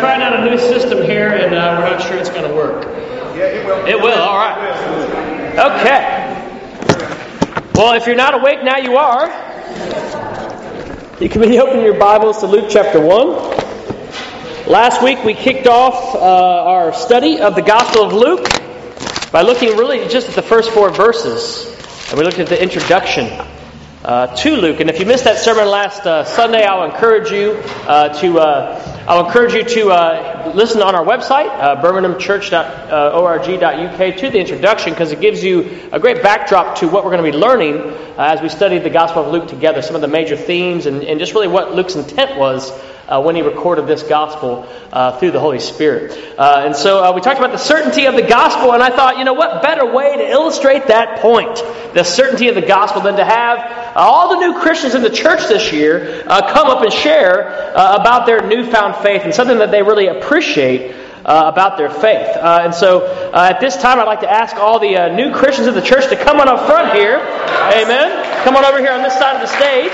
trying out a new system here, and uh, we're not sure it's going to work. Yeah, it will. It will, all right. Okay. Well, if you're not awake now, you are. You can be opening your Bibles to Luke chapter 1. Last week we kicked off uh, our study of the Gospel of Luke by looking really just at the first four verses. And we looked at the introduction uh, to Luke. And if you missed that sermon last uh, Sunday, I'll encourage you uh, to uh, I'll encourage you to uh, listen on our website, uh, birminghamchurch.org.uk, to the introduction because it gives you a great backdrop to what we're going to be learning as we study the Gospel of Luke together, some of the major themes, and, and just really what Luke's intent was uh, when he recorded this gospel uh, through the Holy Spirit. Uh, and so uh, we talked about the certainty of the gospel, and I thought, you know, what better way to illustrate that point, the certainty of the gospel, than to have all the new Christians in the church this year uh, come up and share uh, about their newfound faith and something that they really appreciate. Uh, about their faith. Uh, and so uh, at this time, I'd like to ask all the new Christians of the church to come on up front here. Amen. Come on over here on this side of the stage.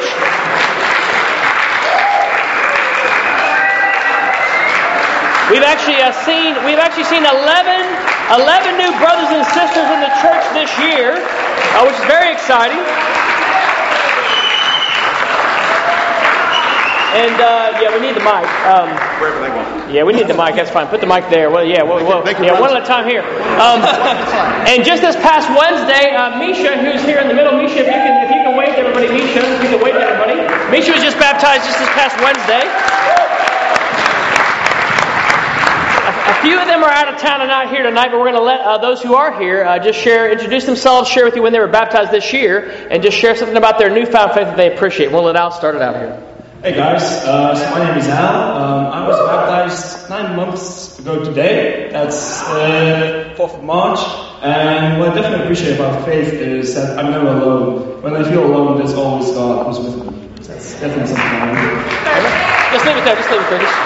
We've actually uh, seen we've actually seen 11, 11 new brothers and sisters in the church this year, uh, which is very exciting. And uh, yeah, we need the mic. Um, Wherever they want. yeah, we need the mic. That's fine. Put the mic there. Well, yeah, well, well yeah, one at a time here. Um, and just this past Wednesday, uh, Misha, who's here in the middle, Misha, if you can, if you can wave to everybody, Misha, if you can wave to everybody. Misha was just baptized just this past Wednesday. A few of them are out of town and not here tonight, but we're going to let uh, those who are here uh, just share, introduce themselves, share with you when they were baptized this year, and just share something about their newfound faith that they appreciate. We'll let Al start it out here. Hey guys, uh, so my name is Al. Um, I was baptized nine months ago today. That's uh, 4th of March. And what I definitely appreciate about faith is that I'm never alone. When I feel alone, there's always God who's with me. That's definitely something I want Just leave it there, just leave it there. Just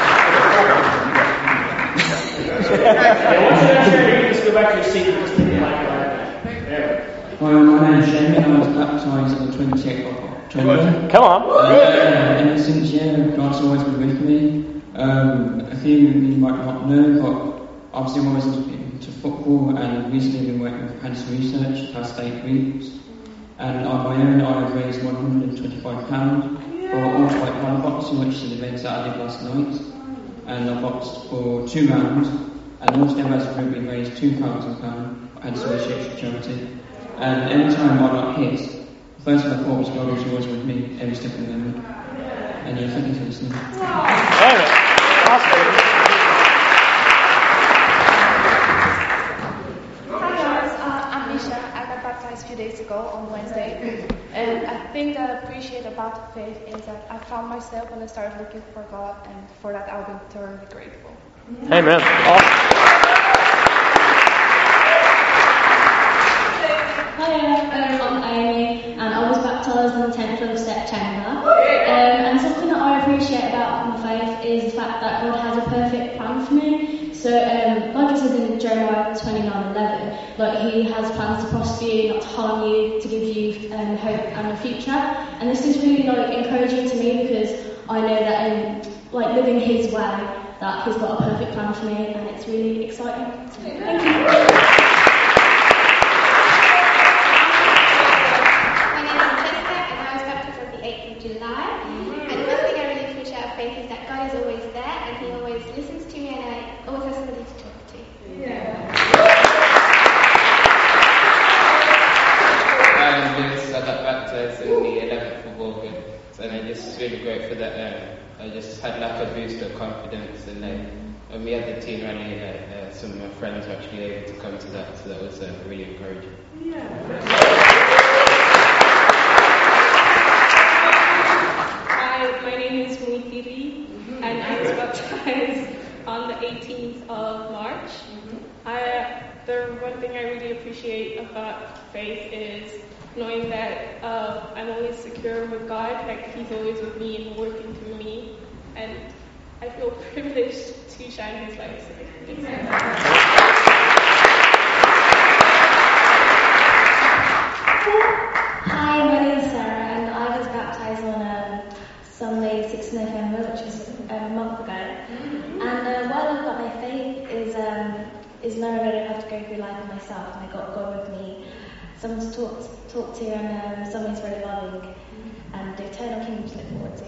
yeah, just go back to your seat and just leave the mic there. Hi, my name is Jamie. I was baptised on the 28th of Come on. Uh, and since, yeah, God's always been with me. Um, a few of you might not know, but obviously I'm always into football and recently I've been working with Cancer Research the past eight weeks. And on my own, I've raised £125 for All White Run Boxing, which is an event that I did last night. And I boxed for two rounds and also as a group we raised £2,000 for Cancer Research Charity. And every time I got hit, the first thing I thought God was always with me every step of the way. And yeah, thank you for listening. Awesome. Hi, guys. I'm Misha. I got baptized a few days ago on Wednesday, and uh, I think that I appreciate about faith is that uh, I found myself when I started looking for God, and for that I'll be eternally grateful. Amen. Awesome. 10th of September. Um, and something that I appreciate about my faith is the fact that God has a perfect plan for me. So, um, like it says in Jeremiah 29:11, like He has plans to prosper you, not to harm you, to give you um, hope and a future. And this is really like encouraging to me because I know that in like living His way, that He's got a perfect plan for me, and it's really exciting. Thank you. Just really grateful that um, I just had like a boost of confidence and like when we had the team rally, uh, uh, some of my friends were actually able to come to that, so that was uh, really encouraging. Yeah. Hi, my name is Munithiri, mm-hmm. and I was baptized on the 18th of March. Mm-hmm. I, the one thing I really appreciate about faith is knowing that uh, I'm always secure with God, like He's always with me and working through me, and I feel privileged to shine His light. So Hi, my name is Sarah, and I was baptized on um, Sunday, 6th November, which was um, a month ago. And uh, while I've got my faith, is is knowing that I don't have to go through life myself and I got God with me. Someone to talk, to and um, someone who's very loving and the eternal to look forward to.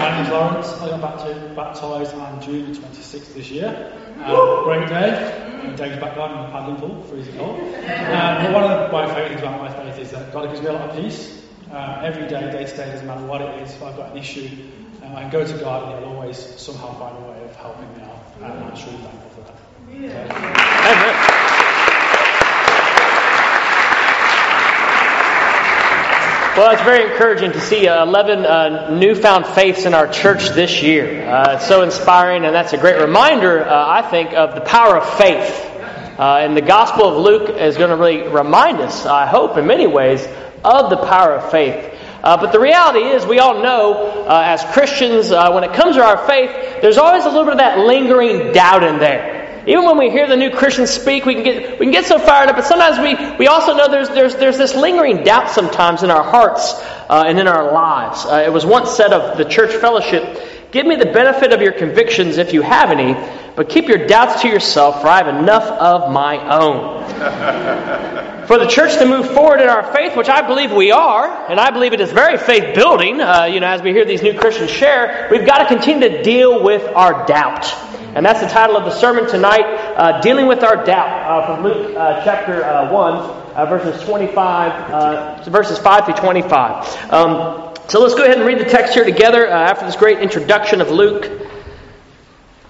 My name's Lawrence. I got bapti- baptised on June the 26th this year. Uh, great day. Dave's back down in the paddling pool, freezing cold. Uh, but one of the, my favourite things about my faith is that God gives me a lot of peace. Uh, every day, day to day, doesn't matter what it is, if I've got an issue, I can go to God and He'll always somehow find a way of helping me out. And I'm truly thankful for that. Amen. Well, it's very encouraging to see uh, 11 uh, newfound faiths in our church this year. Uh, it's so inspiring, and that's a great reminder, uh, I think, of the power of faith. Uh, and the Gospel of Luke is going to really remind us, I hope, in many ways, of the power of faith. Uh, but the reality is, we all know uh, as Christians, uh, when it comes to our faith, there's always a little bit of that lingering doubt in there. Even when we hear the new Christians speak, we can get we can get so fired up, but sometimes we, we also know there's there's there's this lingering doubt sometimes in our hearts uh, and in our lives. Uh, it was once said of the church fellowship, "Give me the benefit of your convictions if you have any, but keep your doubts to yourself, for I have enough of my own." For the church to move forward in our faith, which I believe we are, and I believe it is very faith building, uh, you know, as we hear these new Christians share, we've got to continue to deal with our doubt. And that's the title of the sermon tonight, uh, Dealing with Our Doubt, uh, from Luke uh, chapter uh, 1, uh, verses 25, uh, verses 5 through 25. Um, so let's go ahead and read the text here together after this great introduction of Luke.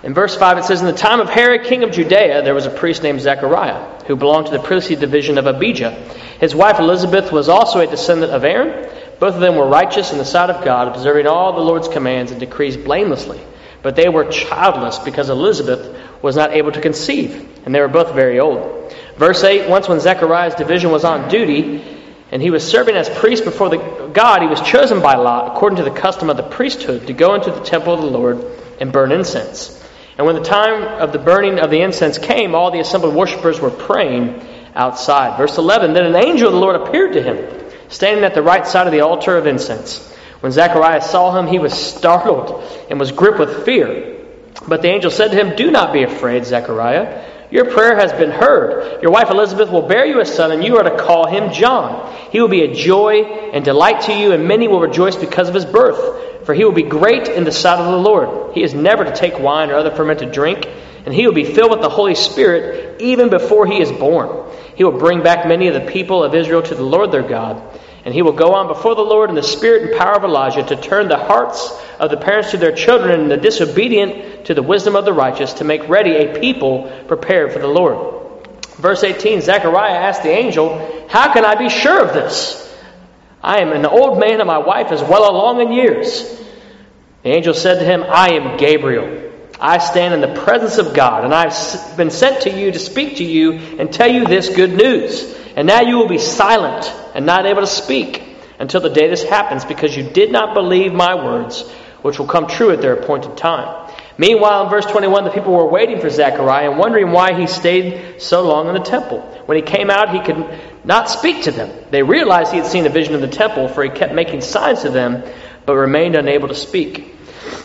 In verse 5, it says, In the time of Herod, king of Judea, there was a priest named Zechariah, who belonged to the priestly division of Abijah. His wife Elizabeth was also a descendant of Aaron. Both of them were righteous in the sight of God, observing all the Lord's commands and decrees blamelessly. But they were childless because Elizabeth was not able to conceive, and they were both very old. Verse 8 Once when Zechariah's division was on duty, and he was serving as priest before the God, he was chosen by Lot, according to the custom of the priesthood, to go into the temple of the Lord and burn incense. And when the time of the burning of the incense came, all the assembled worshippers were praying outside. Verse 11 Then an angel of the Lord appeared to him, standing at the right side of the altar of incense. When Zacharias saw him, he was startled and was gripped with fear. But the angel said to him, Do not be afraid, Zechariah. Your prayer has been heard. Your wife Elizabeth will bear you a son, and you are to call him John. He will be a joy and delight to you, and many will rejoice because of his birth. For he will be great in the sight of the Lord. He is never to take wine or other fermented drink, and he will be filled with the Holy Spirit even before he is born. He will bring back many of the people of Israel to the Lord their God. And he will go on before the Lord in the spirit and power of Elijah to turn the hearts of the parents to their children and the disobedient to the wisdom of the righteous to make ready a people prepared for the Lord. Verse 18 Zechariah asked the angel, How can I be sure of this? I am an old man and my wife is well along in years. The angel said to him, I am Gabriel. I stand in the presence of God, and I've been sent to you to speak to you and tell you this good news. And now you will be silent and not able to speak until the day this happens, because you did not believe my words, which will come true at their appointed time. Meanwhile, in verse 21, the people were waiting for Zechariah and wondering why he stayed so long in the temple. When he came out, he could not speak to them. They realized he had seen a vision of the temple, for he kept making signs to them, but remained unable to speak.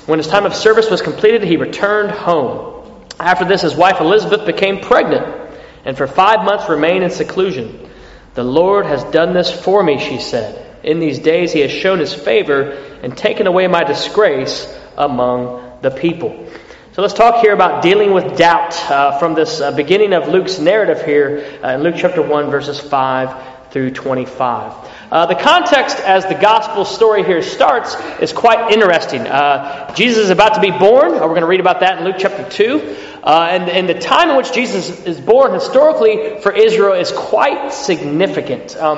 When his time of service was completed, he returned home. After this, his wife Elizabeth became pregnant and for five months remained in seclusion. The Lord has done this for me, she said. In these days he has shown his favor and taken away my disgrace among the people. So let's talk here about dealing with doubt uh, from this uh, beginning of Luke's narrative here uh, in Luke chapter 1, verses 5 through 25. Uh, the context as the gospel story here starts is quite interesting. Uh, Jesus is about to be born. Uh, we're going to read about that in Luke chapter 2. Uh, and, and, the time in which Jesus is born historically for Israel is quite significant. Um,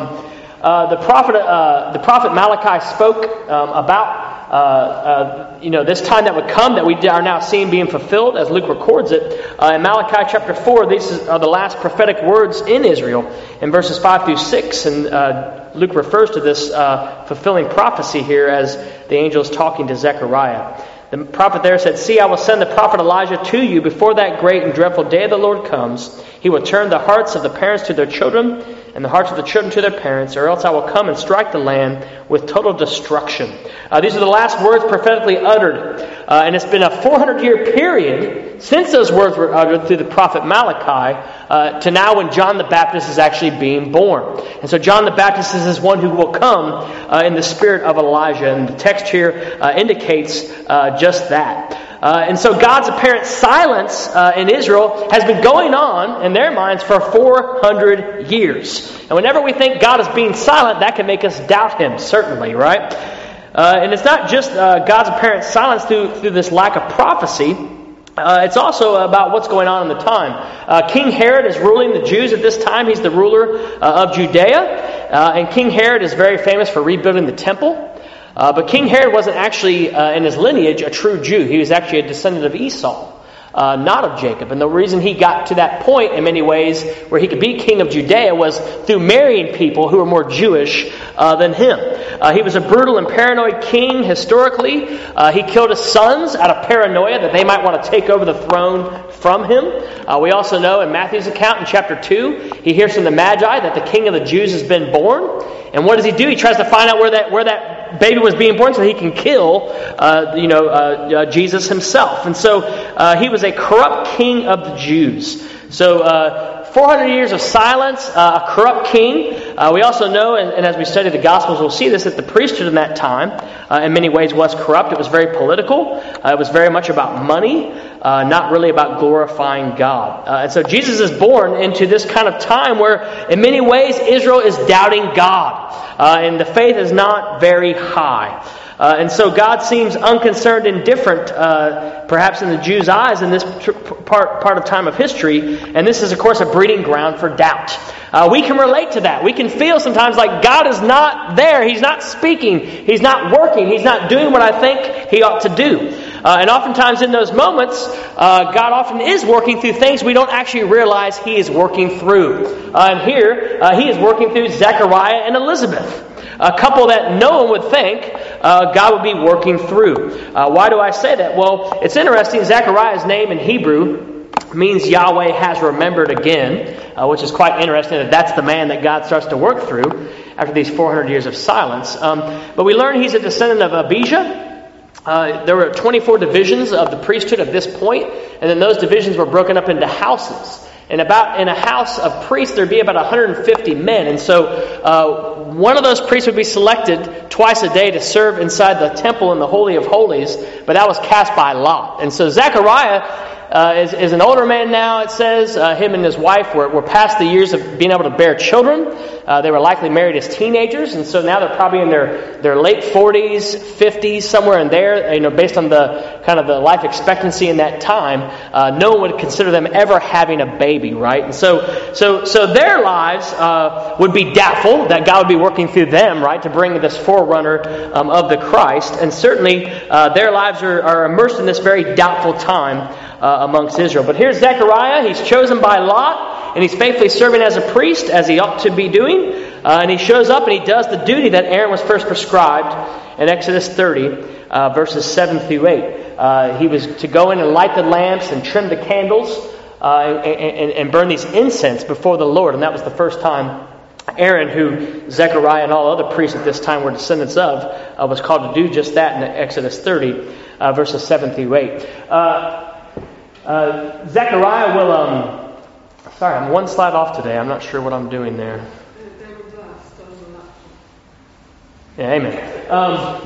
the, prophet, the prophet Malachi spoke um, about uh, uh, you know, this time that would come that we are now seeing being fulfilled as Luke records it. Uh, in Malachi chapter 4, these are the last prophetic words in Israel in verses 5 through 6. And uh, Luke refers to this fulfilling prophecy here as the angel is talking to Zechariah. The prophet there said, See, I will send the prophet Elijah to you before that great and dreadful day of the Lord comes. He will turn the hearts of the parents to their children and the hearts of the children to their parents, or else I will come and strike the land with total destruction. Uh, these are the last words prophetically uttered. Uh, and it's been a 400 year period since those words were uttered through the prophet Malachi uh, to now when John the Baptist is actually being born. And so John the Baptist is this one who will come uh, in the spirit of Elijah. And the text here uh, indicates uh, just that. Uh, and so God's apparent silence uh, in Israel has been going on in their minds for 400 years. And whenever we think God is being silent, that can make us doubt Him, certainly, right? Uh, and it's not just uh, God's apparent silence through, through this lack of prophecy. Uh, it's also about what's going on in the time. Uh, King Herod is ruling the Jews at this time. He's the ruler of Judea. and King Herod is very famous for rebuilding the temple. Uh, but King Herod wasn't actually, uh, in his lineage, a true Jew. He was actually a descendant of Esau, uh, not of Jacob. And the reason he got to that point, in many ways, where he could be king of Judea was through marrying people who were more Jewish uh, than him. Uh, he was a brutal and paranoid king historically. Uh, he killed his sons out of paranoia that they might want to take over the throne from him. we also know in Matthew's account in chapter 2, he hears from the Magi that the king of the Jews has been born. And what does he do? He tries to find out where that, where that baby was being born so he can kill, uh, you know, uh, uh, Jesus himself. And so uh, he was a corrupt king of the Jews. So uh, 400 years of silence, uh, a corrupt king. Uh, we also know, and, and, as we study the Gospels, we'll see this, that the priesthood in that time, uh, in many ways, was corrupt. It was very political. Uh, it was very much about money, uh, not really about glorifying God. Uh, and so Jesus is born into this kind of time where, in many ways, Israel is doubting God. and the faith is not very high. Uh, and so God seems unconcerned and different, uh, perhaps in the Jews' eyes, in this tr- part, part of time of history. And this is, of course, a breeding ground for doubt. Uh, we can relate to that. We can feel sometimes like God is not there. He's not speaking. He's not working. He's not doing what I think He ought to do. Uh, and oftentimes in those moments, uh, God often is working through things we don't actually realize He is working through. Uh, and here, He is working through Zechariah and Elizabeth a couple that no one would think uh, God would be working through. Uh, why do I say that? Well, it's interesting. Zechariah's name in Hebrew means Yahweh has remembered again, uh, which is quite interesting that that's the man that God starts to work through after these 400 years of silence. Um, but we learn he's a descendant of Abijah. Uh, there were 24 divisions of the priesthood at this point, and then those divisions were broken up into houses. And about in a house of priests, there'd be about 150 men. And so uh, one of those priests would be selected twice a day to serve inside the temple in the Holy of Holies, but that was cast by lot. And so Zechariah uh, is, is, an older man now, it says. Uh, him and his wife were, were past the years of being able to bear children. Uh, they were likely married as teenagers, and so now they're probably in their, their late 40s, 50s, somewhere in there, you know, based on the kind of the life expectancy in that time. Uh, no one would consider them ever having a baby, right? And so, so, so their lives uh, would be doubtful that God would be working through them, right, to bring this forerunner um, of the Christ. And certainly uh, their lives are, are immersed in this very doubtful time uh, amongst Israel. But here's Zechariah. He's chosen by Lot, and he's faithfully serving as a priest, as he ought to be doing. Uh, and he shows up and he does the duty that Aaron was first prescribed in Exodus 30, uh, verses 7 through 8. Uh, he was to go in and light the lamps and trim the candles uh, and, and, and burn these incense before the Lord. And that was the first time Aaron, who Zechariah and all other priests at this time were descendants of, uh, was called to do just that in Exodus 30, uh, verses 7 through 8. Uh, uh, Zechariah will. Um, sorry, I'm one slide off today. I'm not sure what I'm doing there. Yeah, amen. Um,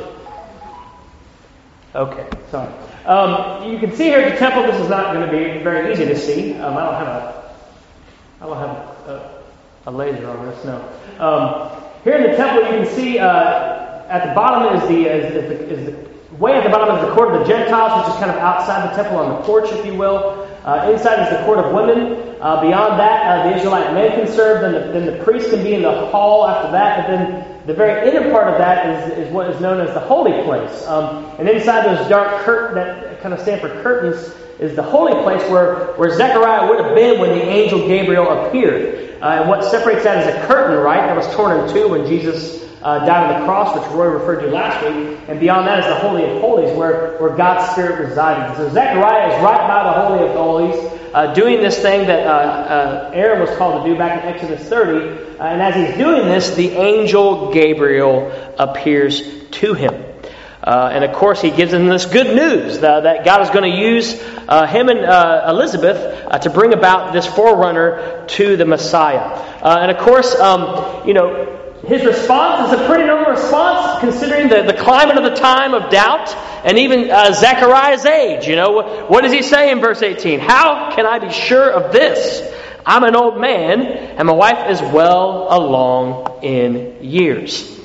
okay, sorry. Um, you can see here at the temple. This is not going to be very easy to see. Um, I don't have a. I don't have a, a, laser on this. No. Um, here in the temple, you can see uh, at the bottom is the is, is the, is the Way at the bottom is the court of the Gentiles, which is kind of outside the temple on the porch, if you will. Uh, inside is the court of women. Uh, beyond that, uh, the Israelite men can serve. Then the, then the priest can be in the hall after that. But then the very inner part of that is, is what is known as the holy place. Um, and inside those dark curtains that kind of stand for curtains is the holy place where, where Zechariah would have been when the angel Gabriel appeared. Uh, and what separates that is a curtain, right, that was torn in two when Jesus uh, down on the cross, which Roy referred to last week. And beyond that is the Holy of Holies, where, where God's Spirit resided. So Zechariah is right by the Holy of Holies, uh, doing this thing that uh, uh, Aaron was called to do back in Exodus 30. Uh, and as he's doing this, the angel Gabriel appears to him. Uh, and of course, he gives him this good news uh, that God is going to use him and Elizabeth to bring about this forerunner to the Messiah. And of course, um, you know, his response is a pretty normal response considering the, the climate of the time of doubt and even uh, Zechariah's age. You know, what, does he say in verse 18? How can I be sure of this? I'm an old man, and my wife is well along in years.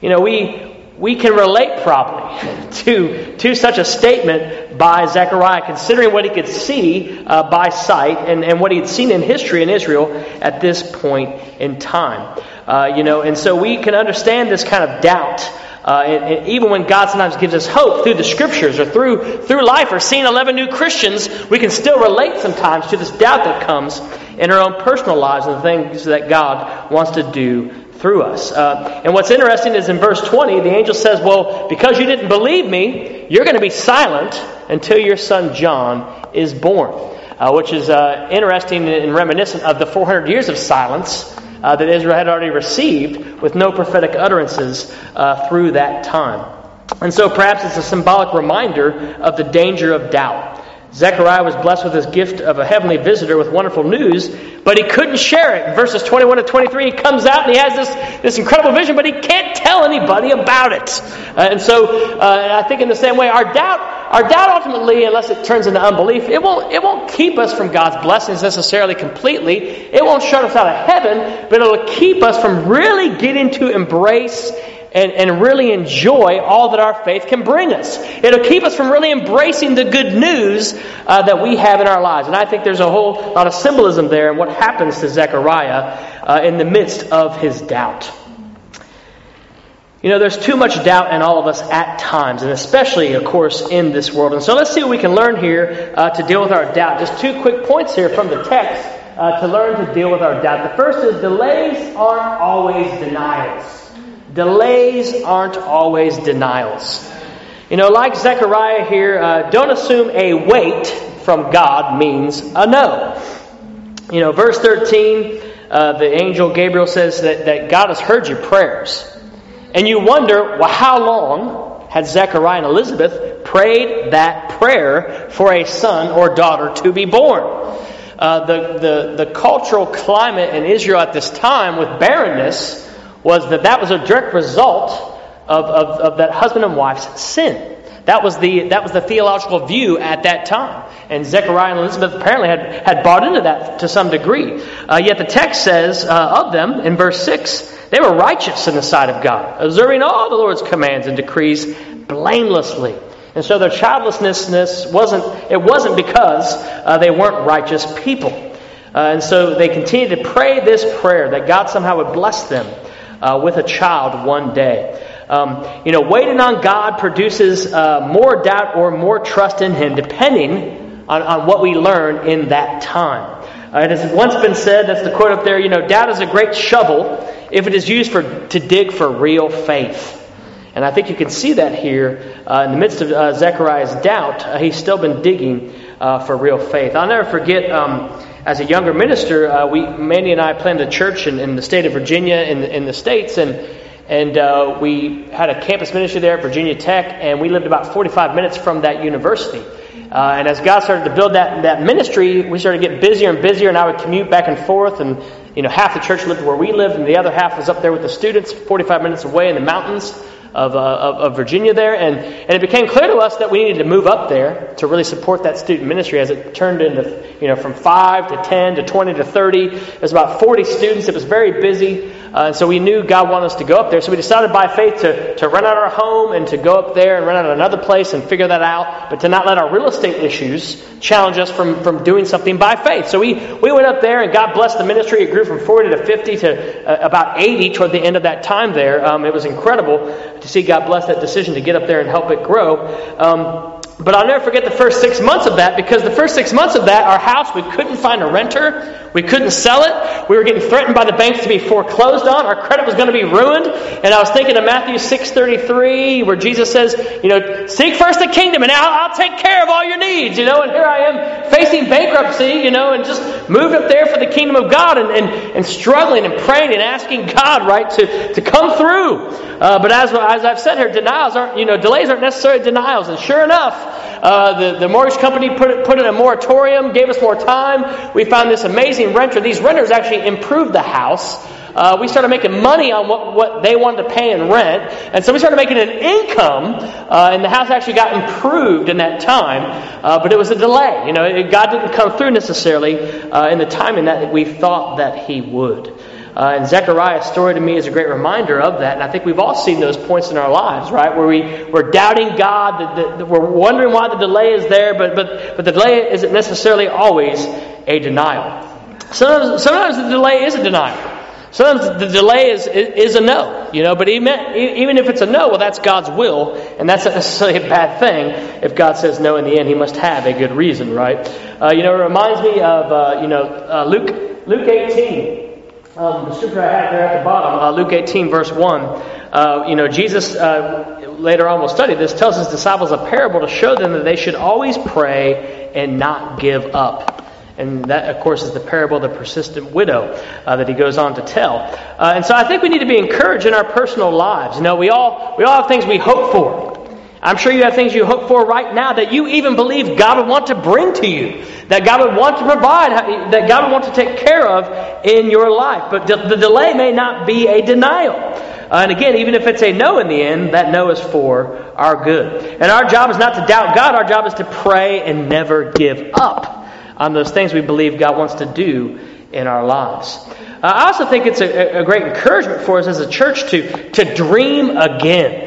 You know, we we can relate probably to, to such a statement by Zechariah, considering what he could see uh, by sight and, and what he had seen in history in Israel at this point in time. Uh, you know, and so we can understand this kind of doubt. Uh, and, and even when God sometimes gives us hope through the scriptures or through through life or seeing 11 new Christians, we can still relate sometimes to this doubt that comes in our own personal lives and the things that God wants to do through us. Uh, and what's interesting is in verse 20, the angel says, Well, because you didn't believe me, you're going to be silent until your son John is born. Uh, which is uh, interesting and reminiscent of the 400 years of silence uh, that Israel had already received with no prophetic utterances uh, through that time. And so perhaps it's a symbolic reminder of the danger of doubt. Zechariah was blessed with this gift of a heavenly visitor with wonderful news, but he couldn't share it. In verses 21 to 23, he comes out and he has this, this incredible vision, but he can't tell anybody about it. Uh, and so uh, I think in the same way, our doubt, our doubt ultimately, unless it turns into unbelief, it won't, it won't keep us from God's blessings necessarily completely. It won't shut us out of heaven, but it'll keep us from really getting to embrace and, and really enjoy all that our faith can bring us. It'll keep us from really embracing the good news uh, that we have in our lives. And I think there's a whole lot of symbolism there in what happens to Zechariah uh, in the midst of his doubt. You know, there's too much doubt in all of us at times, and especially, of course, in this world. And so let's see what we can learn here uh, to deal with our doubt. Just two quick points here from the text uh, to learn to deal with our doubt. The first is delays aren't always denials. Delays aren't always denials. You know, like Zechariah here, uh, don't assume a wait from God means a no. You know, verse 13, uh, the angel Gabriel says that, that God has heard your prayers. And you wonder, well, how long had Zechariah and Elizabeth prayed that prayer for a son or daughter to be born? Uh, the, the, the cultural climate in Israel at this time with barrenness was that that was a direct result of, of, of that husband and wife's sin. That was the that was the theological view at that time, and Zechariah and Elizabeth apparently had, had bought into that to some degree. Uh, yet the text says uh, of them in verse six, they were righteous in the sight of God, observing all the Lord's commands and decrees blamelessly. And so their childlessness wasn't it wasn't because uh, they weren't righteous people, uh, and so they continued to pray this prayer that God somehow would bless them uh, with a child one day. Um, you know, waiting on God produces uh, more doubt or more trust in Him, depending on, on what we learn in that time. Uh, it has once been said, that's the quote up there, you know, doubt is a great shovel if it is used for, to dig for real faith. And I think you can see that here uh, in the midst of uh, Zechariah's doubt. Uh, he's still been digging uh, for real faith. I'll never forget. Um, as a younger minister, uh, we Mandy and I planned a church in, in the state of Virginia in the, in the states, and and uh, we had a campus ministry there at Virginia Tech, and we lived about 45 minutes from that university. Uh, and as God started to build that that ministry, we started to get busier and busier, and I would commute back and forth, and you know half the church lived where we lived, and the other half was up there with the students, 45 minutes away in the mountains of, uh, of, of, Virginia there. And, and it became clear to us that we needed to move up there to really support that student ministry as it turned into, you know, from 5 to 10 to 20 to 30. There's about 40 students. It was very busy. Uh, and so we knew God wanted us to go up there. So we decided by faith to, to rent out our home and to go up there and rent out another place and figure that out, but to not let our real estate issues challenge us from, from doing something by faith. So we, we went up there and God blessed the ministry. It grew from 40 to 50 to uh, about 80 toward the end of that time there. Um, it was incredible to see God bless that decision to get up there and help it grow. Um, but I'll never forget the first six months of that because the first six months of that, our house, we couldn't find a renter. We couldn't sell it. We were getting threatened by the banks to be foreclosed on. Our credit was going to be ruined. And I was thinking of Matthew 6.33 where Jesus says, you know, seek first the kingdom and I'll, I'll take care of all your needs, you know. And here I am facing bankruptcy, you know, and just moved up there for the kingdom of God and, and, and struggling and praying and asking God, right, to, to come through. Uh, but as, as I've said here, denials aren't, you know, delays aren't necessarily denials. And sure enough, uh, the, the mortgage company put, put in a moratorium, gave us more time. We found this amazing renter. These renters actually improved the house. Uh, we started making money on what, what they wanted to pay in rent. And so we started making an income, uh, and the house actually got improved in that time. Uh, but it was a delay. You know, it, God didn't come through necessarily uh, in the timing that we thought that He would. Uh, and Zechariah's story to me is a great reminder of that. And I think we've all seen those points in our lives, right? Where we, we're doubting God, that, that, that we're wondering why the delay is there, but, but, but the delay isn't necessarily always a denial. Sometimes, sometimes the delay is a denial. Sometimes the delay is, is a no, you know, but even, even if it's a no, well, that's God's will, and that's not necessarily a bad thing. If God says no in the end, He must have a good reason, right? Uh, you know, it reminds me of, uh, you know, uh, Luke, Luke 18. Um, the scripture I have there at the bottom, uh, Luke 18, verse 1. Uh, you know, Jesus, uh, later on we'll study this, tells his disciples a parable to show them that they should always pray and not give up. And that, of course, is the parable of the persistent widow uh, that he goes on to tell. Uh, and so I think we need to be encouraged in our personal lives. You know, we all, we all have things we hope for. I'm sure you have things you hope for right now that you even believe God would want to bring to you, that God would want to provide, that God would want to take care of in your life. But the delay may not be a denial. Uh, and again, even if it's a no in the end, that no is for our good. And our job is not to doubt God, our job is to pray and never give up on those things we believe God wants to do in our lives. Uh, I also think it's a, a great encouragement for us as a church to, to dream again.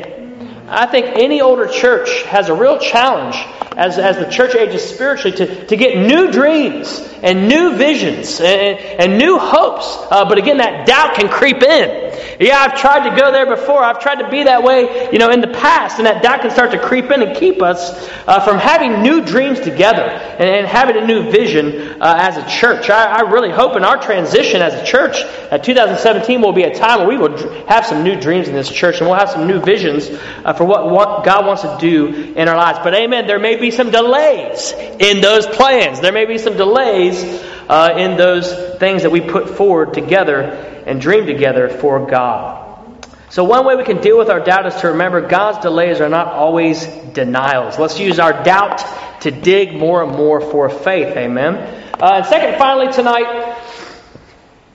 I think any older church has a real challenge as, as the church ages spiritually to, to get new dreams and new visions and, and new hopes. Uh, but again, that doubt can creep in. Yeah, I've tried to go there before. I've tried to be that way, you know, in the past, and that doubt can start to creep in and keep us uh, from having new dreams together and, and having a new vision uh, as a church. I, I, really hope in our transition as a church, that 2017 will be a time where we will have some new dreams in this church and we'll have some new visions uh, for what, what God wants to do in our lives. But amen, there may be some delays in those plans. There may be some delays uh, in those things that we put forward together and dream together for God. So, one way we can deal with our doubt is to remember God's delays are not always denials. Let's use our doubt to dig more and more for faith. Amen. Uh, and second, finally, tonight,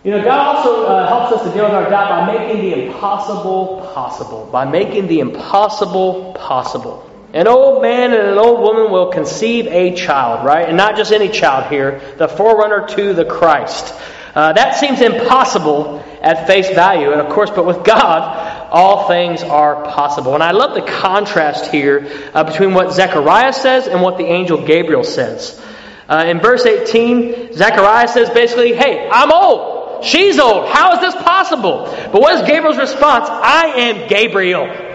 you know, God also uh, helps us to deal with our doubt by making the impossible possible. By making the impossible possible. An old man and an old woman will conceive a child, right? And not just any child here, the forerunner to the Christ. Uh, that seems impossible at face value, and of course, but with God, all things are possible. And I love the contrast here uh, between what Zechariah says and what the angel Gabriel says. Uh, in verse 18, Zechariah says basically, Hey, I'm old. She's old. How is this possible? But what is Gabriel's response? I am Gabriel.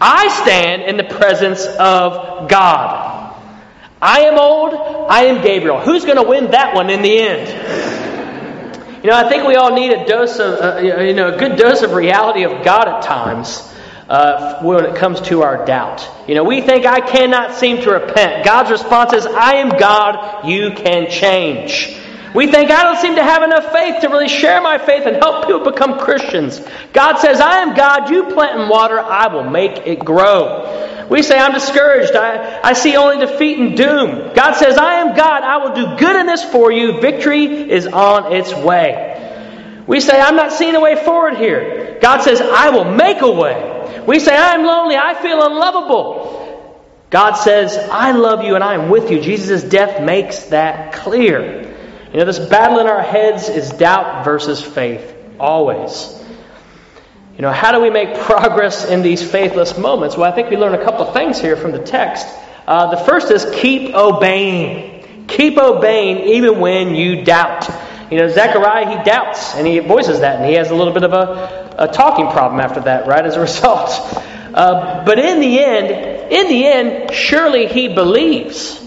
I stand in the presence of God. I am old, I am Gabriel. Who's going to win that one in the end? You know, I think we all need a dose of, uh, you know, a good dose of reality of God at times uh, when it comes to our doubt. You know, we think I cannot seem to repent. God's response is, I am God, you can change. We think I don't seem to have enough faith to really share my faith and help people become Christians. God says, I am God, you plant and water, I will make it grow. We say, I'm discouraged, I, I see only defeat and doom. God says, I am God, I will do good in this for you, victory is on its way. We say, I'm not seeing a way forward here. God says, I will make a way. We say, I am lonely, I feel unlovable. God says, I love you and I am with you. Jesus' death makes that clear. You know, this battle in our heads is doubt versus faith, always. You know, how do we make progress in these faithless moments? Well, I think we learn a couple of things here from the text. Uh, the first is keep obeying. Keep obeying even when you doubt. You know, Zechariah, he doubts, and he voices that, and he has a little bit of a, a talking problem after that, right, as a result. Uh, but in the end, in the end, surely he believes.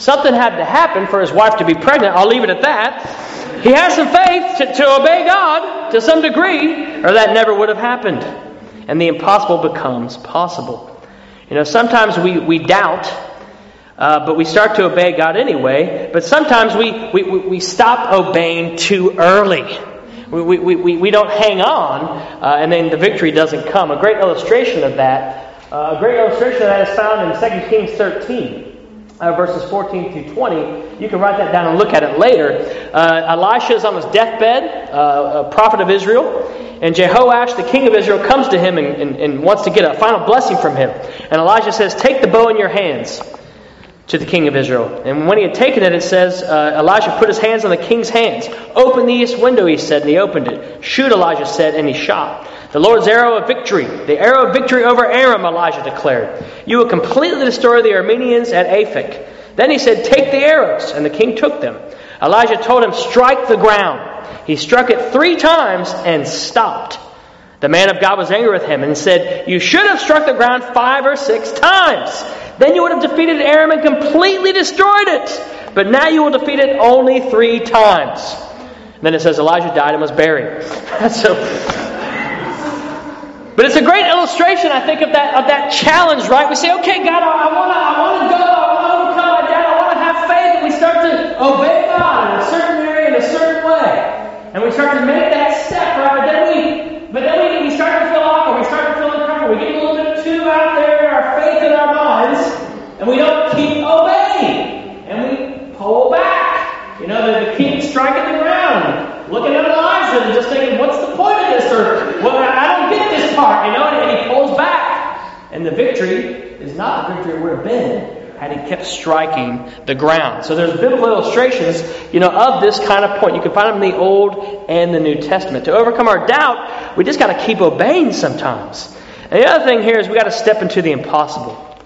Something had to happen for his wife to be pregnant. I'll leave it at that. He has some faith to, to obey God to some degree, or that never would have happened. And the impossible becomes possible. You know, sometimes we, we doubt, uh, but we start to obey God anyway. But sometimes we, we, we stop obeying too early. We, we, we, we don't hang on, uh, and then the victory doesn't come. A great illustration of that, uh, a great illustration of that is found in 2 Kings 13. Uh, verses 14 through 20. You can write that down and look at it later. Uh, Elisha is on his deathbed, uh, a prophet of Israel, and Jehoash, the king of Israel, comes to him and, and, and wants to get a final blessing from him. And Elijah says, Take the bow in your hands to the king of Israel. And when he had taken it, it says, uh, Elijah put his hands on the king's hands. Open the east window, he said, and he opened it. Shoot, Elijah said, and he shot. The Lord's arrow of victory, the arrow of victory over Aram, Elijah declared. You will completely destroy the Arameans at Aphek. Then he said, Take the arrows, and the king took them. Elijah told him, Strike the ground. He struck it three times and stopped. The man of God was angry with him and said, You should have struck the ground five or six times. Then you would have defeated Aram and completely destroyed it. But now you will defeat it only three times. And then it says Elijah died and was buried. so, but it's a great illustration, I think, of that of that challenge, right? We say, okay, God, I want to I want to go, I want to overcome my doubt, I want to have faith, and we start to obey God in a certain area in a certain way. And we start to make that step, right? But then we but then we, we start to feel awkward, we start to feel uncomfortable, we get a little bit too out there, our faith in our minds, and we don't keep obeying. And we pull back. You know, the, the keep striking the ground, looking at Elijah and just thinking, what's the point of this? Or well, I don't get this part, you know, and, and he pulls back. And the victory is not the victory it would have been had he kept striking the ground. So there's biblical illustrations, you know, of this kind of point. You can find them in the Old and the New Testament. To overcome our doubt, we just got to keep obeying sometimes. And the other thing here is we got to step into the impossible.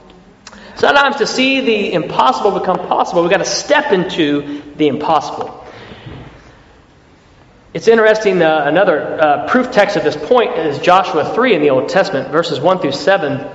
Sometimes to see the impossible become possible, we've got to step into the impossible. It's interesting, uh, another uh, proof text of this point is Joshua 3 in the Old Testament, verses 1 through 7, uh,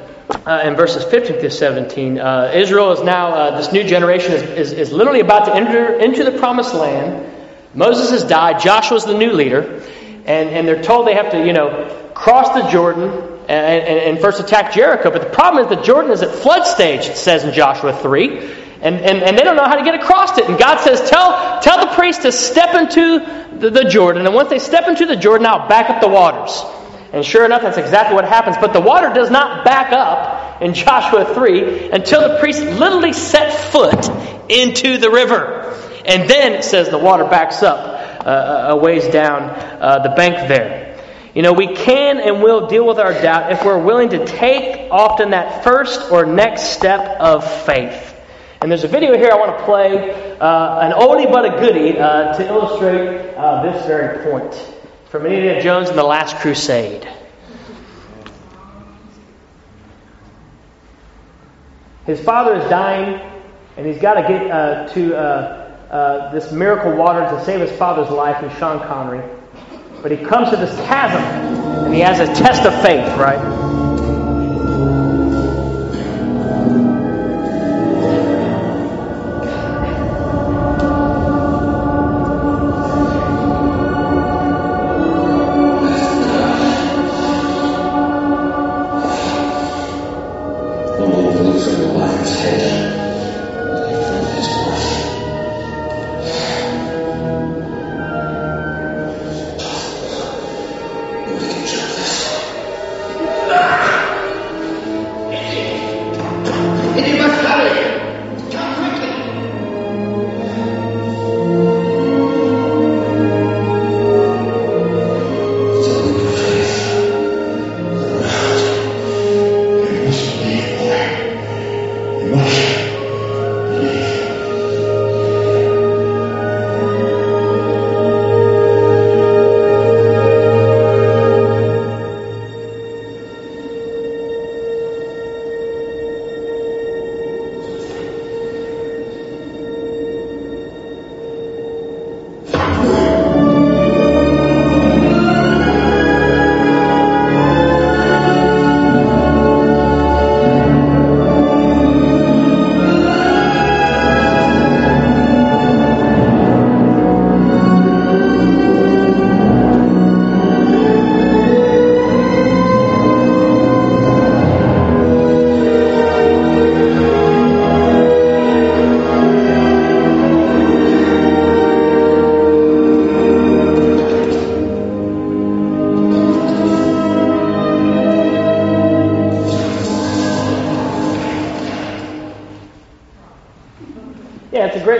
and verses 15 through 17. Uh, Israel is now, uh, this new generation is, is, is literally about to enter into the promised land. Moses has died, Joshua's the new leader, and, and they're told they have to, you know, cross the Jordan and, and, and first attack Jericho. But the problem is that Jordan is at flood stage, it says in Joshua 3. And, and, and they don't know how to get across it. And God says, Tell, tell the priest to step into the, the Jordan. And once they step into the Jordan, I'll back up the waters. And sure enough, that's exactly what happens. But the water does not back up in Joshua 3 until the priest literally set foot into the river. And then it says the water backs up uh, a ways down uh, the bank there. You know, we can and will deal with our doubt if we're willing to take often that first or next step of faith. And there's a video here I want to play, uh, an oldie but a goodie, uh, to illustrate uh, this very point from Indiana Jones and the Last Crusade. His father is dying, and he's got to get uh, to uh, uh, this miracle water to save his father's life and Sean Connery. But he comes to this chasm, and he has a test of faith, right?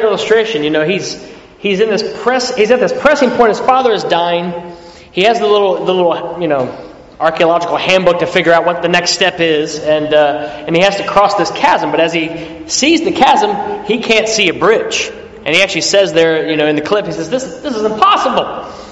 Illustration. You know, he's he's in this press. He's at this pressing point. His father is dying. He has the little the little you know archaeological handbook to figure out what the next step is, and uh, and he has to cross this chasm. But as he sees the chasm, he can't see a bridge. And he actually says there, you know, in the clip, he says, "This this is impossible."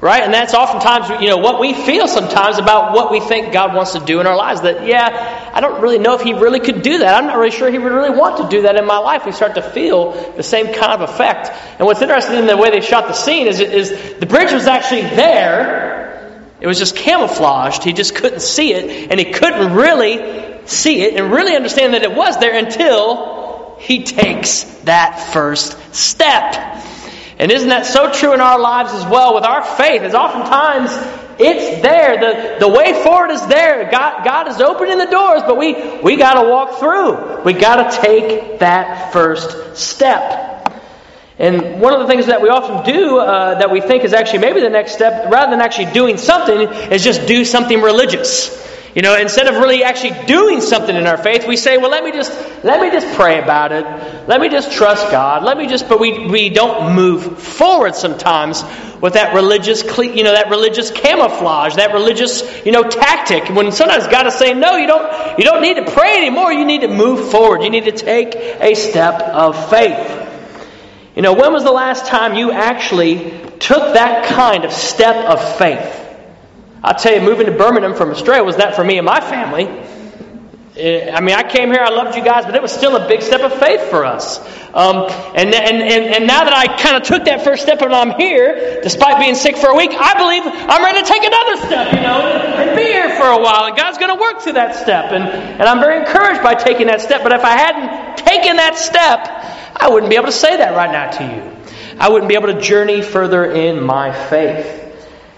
Right? And that's oftentimes, you know, what we feel sometimes about what we think God wants to do in our lives. That, yeah, I don't really know if He really could do that. I'm not really sure He would really want to do that in my life. We start to feel the same kind of effect. And what's interesting in the way they shot the scene is, is the bridge was actually there. It was just camouflaged. He just couldn't see it. And he couldn't really see it and really understand that it was there until he takes that first step. And isn't that so true in our lives as well with our faith? Is oftentimes it's there. The, the way forward is there. God, God is opening the doors, but we, we got to walk through. We got to take that first step. And one of the things that we often do uh, that we think is actually maybe the next step, rather than actually doing something, is just do something religious. You know, instead of really actually doing something in our faith, we say, well, let me just, let me just pray about it. Let me just trust God. Let me just, but we, we don't move forward sometimes with that religious, you know, that religious camouflage, that religious, you know, tactic. When sometimes God is saying, no, you don't, you don't need to pray anymore. You need to move forward. You need to take a step of faith. You know, when was the last time you actually took that kind of step of faith? I'll tell you, moving to Birmingham from Australia was that for me and my family. Eh, I mean, I came here, I loved you guys, but it was still a big step of faith for us. Um, and, and, and, and now that I kind of took that first step and I'm here, despite being sick for a week, I believe I'm ready to take another step, you know, and be here for a while. And God's going to work through that step. And, and I'm very encouraged by taking that step. But if I hadn't taken that step, I wouldn't be able to say that right now to you. I wouldn't be able to journey further in my faith.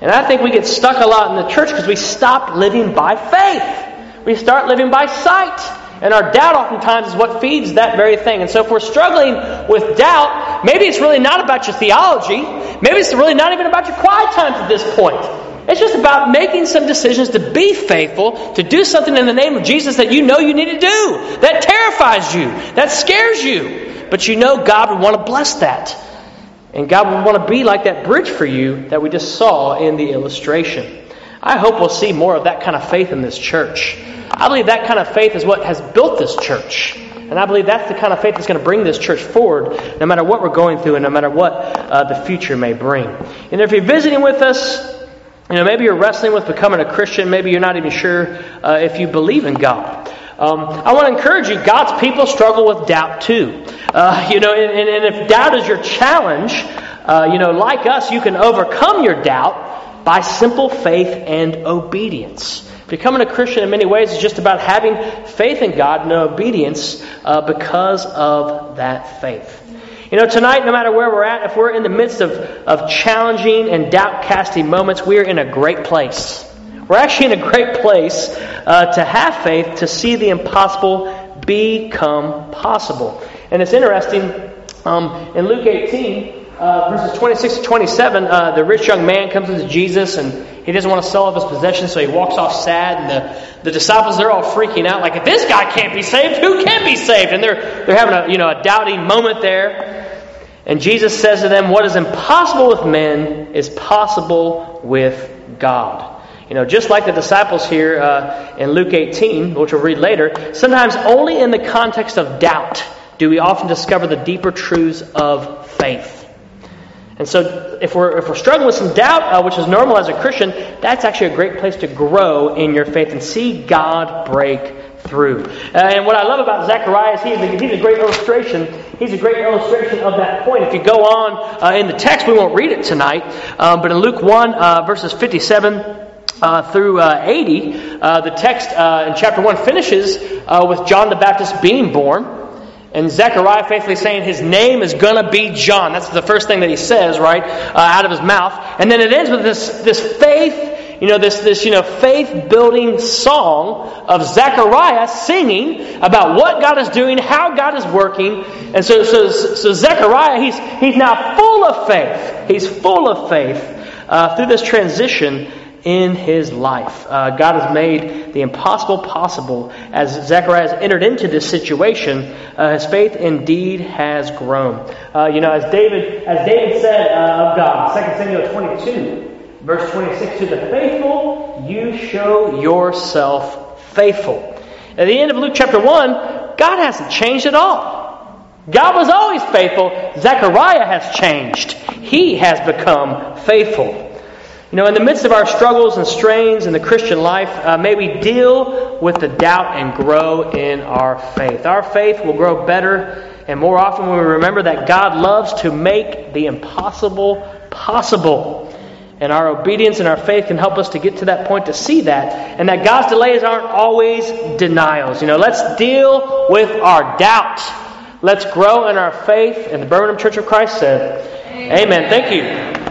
And I think we get stuck a lot in the church because we stop living by faith. We start living by sight. And our doubt oftentimes is what feeds that very thing. And so if we're struggling with doubt, maybe it's really not about your theology. Maybe it's really not even about your quiet times at this point. It's just about making some decisions to be faithful, to do something in the name of Jesus that you know you need to do. That terrifies you. That scares you. But you know God would want to bless that. And God will want to be like that bridge for you that we just saw in the illustration. I hope we'll see more of that kind of faith in this church. I believe that kind of faith is what has built this church. And I believe that's the kind of faith that's going to bring this church forward no matter what we're going through and no matter what uh, the future may bring. And if you're visiting with us, you know, maybe you're wrestling with becoming a Christian, maybe you're not even sure uh, if you believe in God. Um, I want to encourage you, God's people struggle with doubt too. Uh, you know, and, and, if doubt is your challenge, uh, you know, like us, you can overcome your doubt by simple faith and obedience. Becoming a Christian in many ways is just about having faith in God and obedience uh, because of that faith. You know, tonight, no matter where we're at, if we're in the midst of, of challenging and doubt casting moments, we're in a great place. We're actually in a great place uh, to have faith to see the impossible become possible. And it's interesting, um, in Luke 18, uh, verses 26 to 27, uh, the rich young man comes to Jesus and he doesn't want to sell off his possessions, so he walks off sad. And the, the disciples, they're all freaking out, like, if this guy can't be saved, who can be saved? And they're, they're having a, you know, a doubting moment there. And Jesus says to them, What is impossible with men is possible with God. You know, just like the disciples here uh, in Luke 18, which we'll read later, sometimes only in the context of doubt do we often discover the deeper truths of faith. And so, if we're, if we're struggling with some doubt, uh, which is normal as a Christian, that's actually a great place to grow in your faith and see God break through. Uh, and what I love about Zechariah is he's a, he's a great illustration. He's a great illustration of that point. If you go on uh, in the text, we won't read it tonight, um, but in Luke 1, uh, verses 57 uh, through uh, 80, uh, the text uh, in chapter 1 finishes uh, with John the Baptist being born. And Zechariah faithfully saying his name is going to be John. That's the first thing that he says, right, uh, out of his mouth. And then it ends with this, this faith, you know, this, this you know, faith building song of Zechariah singing about what God is doing, how God is working. And so, so, so Zechariah, he's, he's now full of faith. He's full of faith through this transition in his life. Uh, God has made the impossible possible. As Zechariah has entered into this situation, uh, his faith indeed has grown. Uh, you know, as David, as David said uh, of God, 2 Samuel 22, verse 26, to the faithful you show yourself faithful. At the end of Luke chapter 1, God hasn't changed at all. God was always faithful. Zechariah has changed. He has become faithful. You know, in the midst of our struggles and strains in the Christian life, uh, may we deal with the doubt and grow in our faith. Our faith will grow better and more often when we remember that God loves to make the impossible possible. And our obedience and our faith can help us to get to that point to see that. And that God's delays aren't always denials. You know, let's deal with our doubt. Let's grow in our faith. And the Birmingham Church of Christ said, Amen. Amen. Thank you.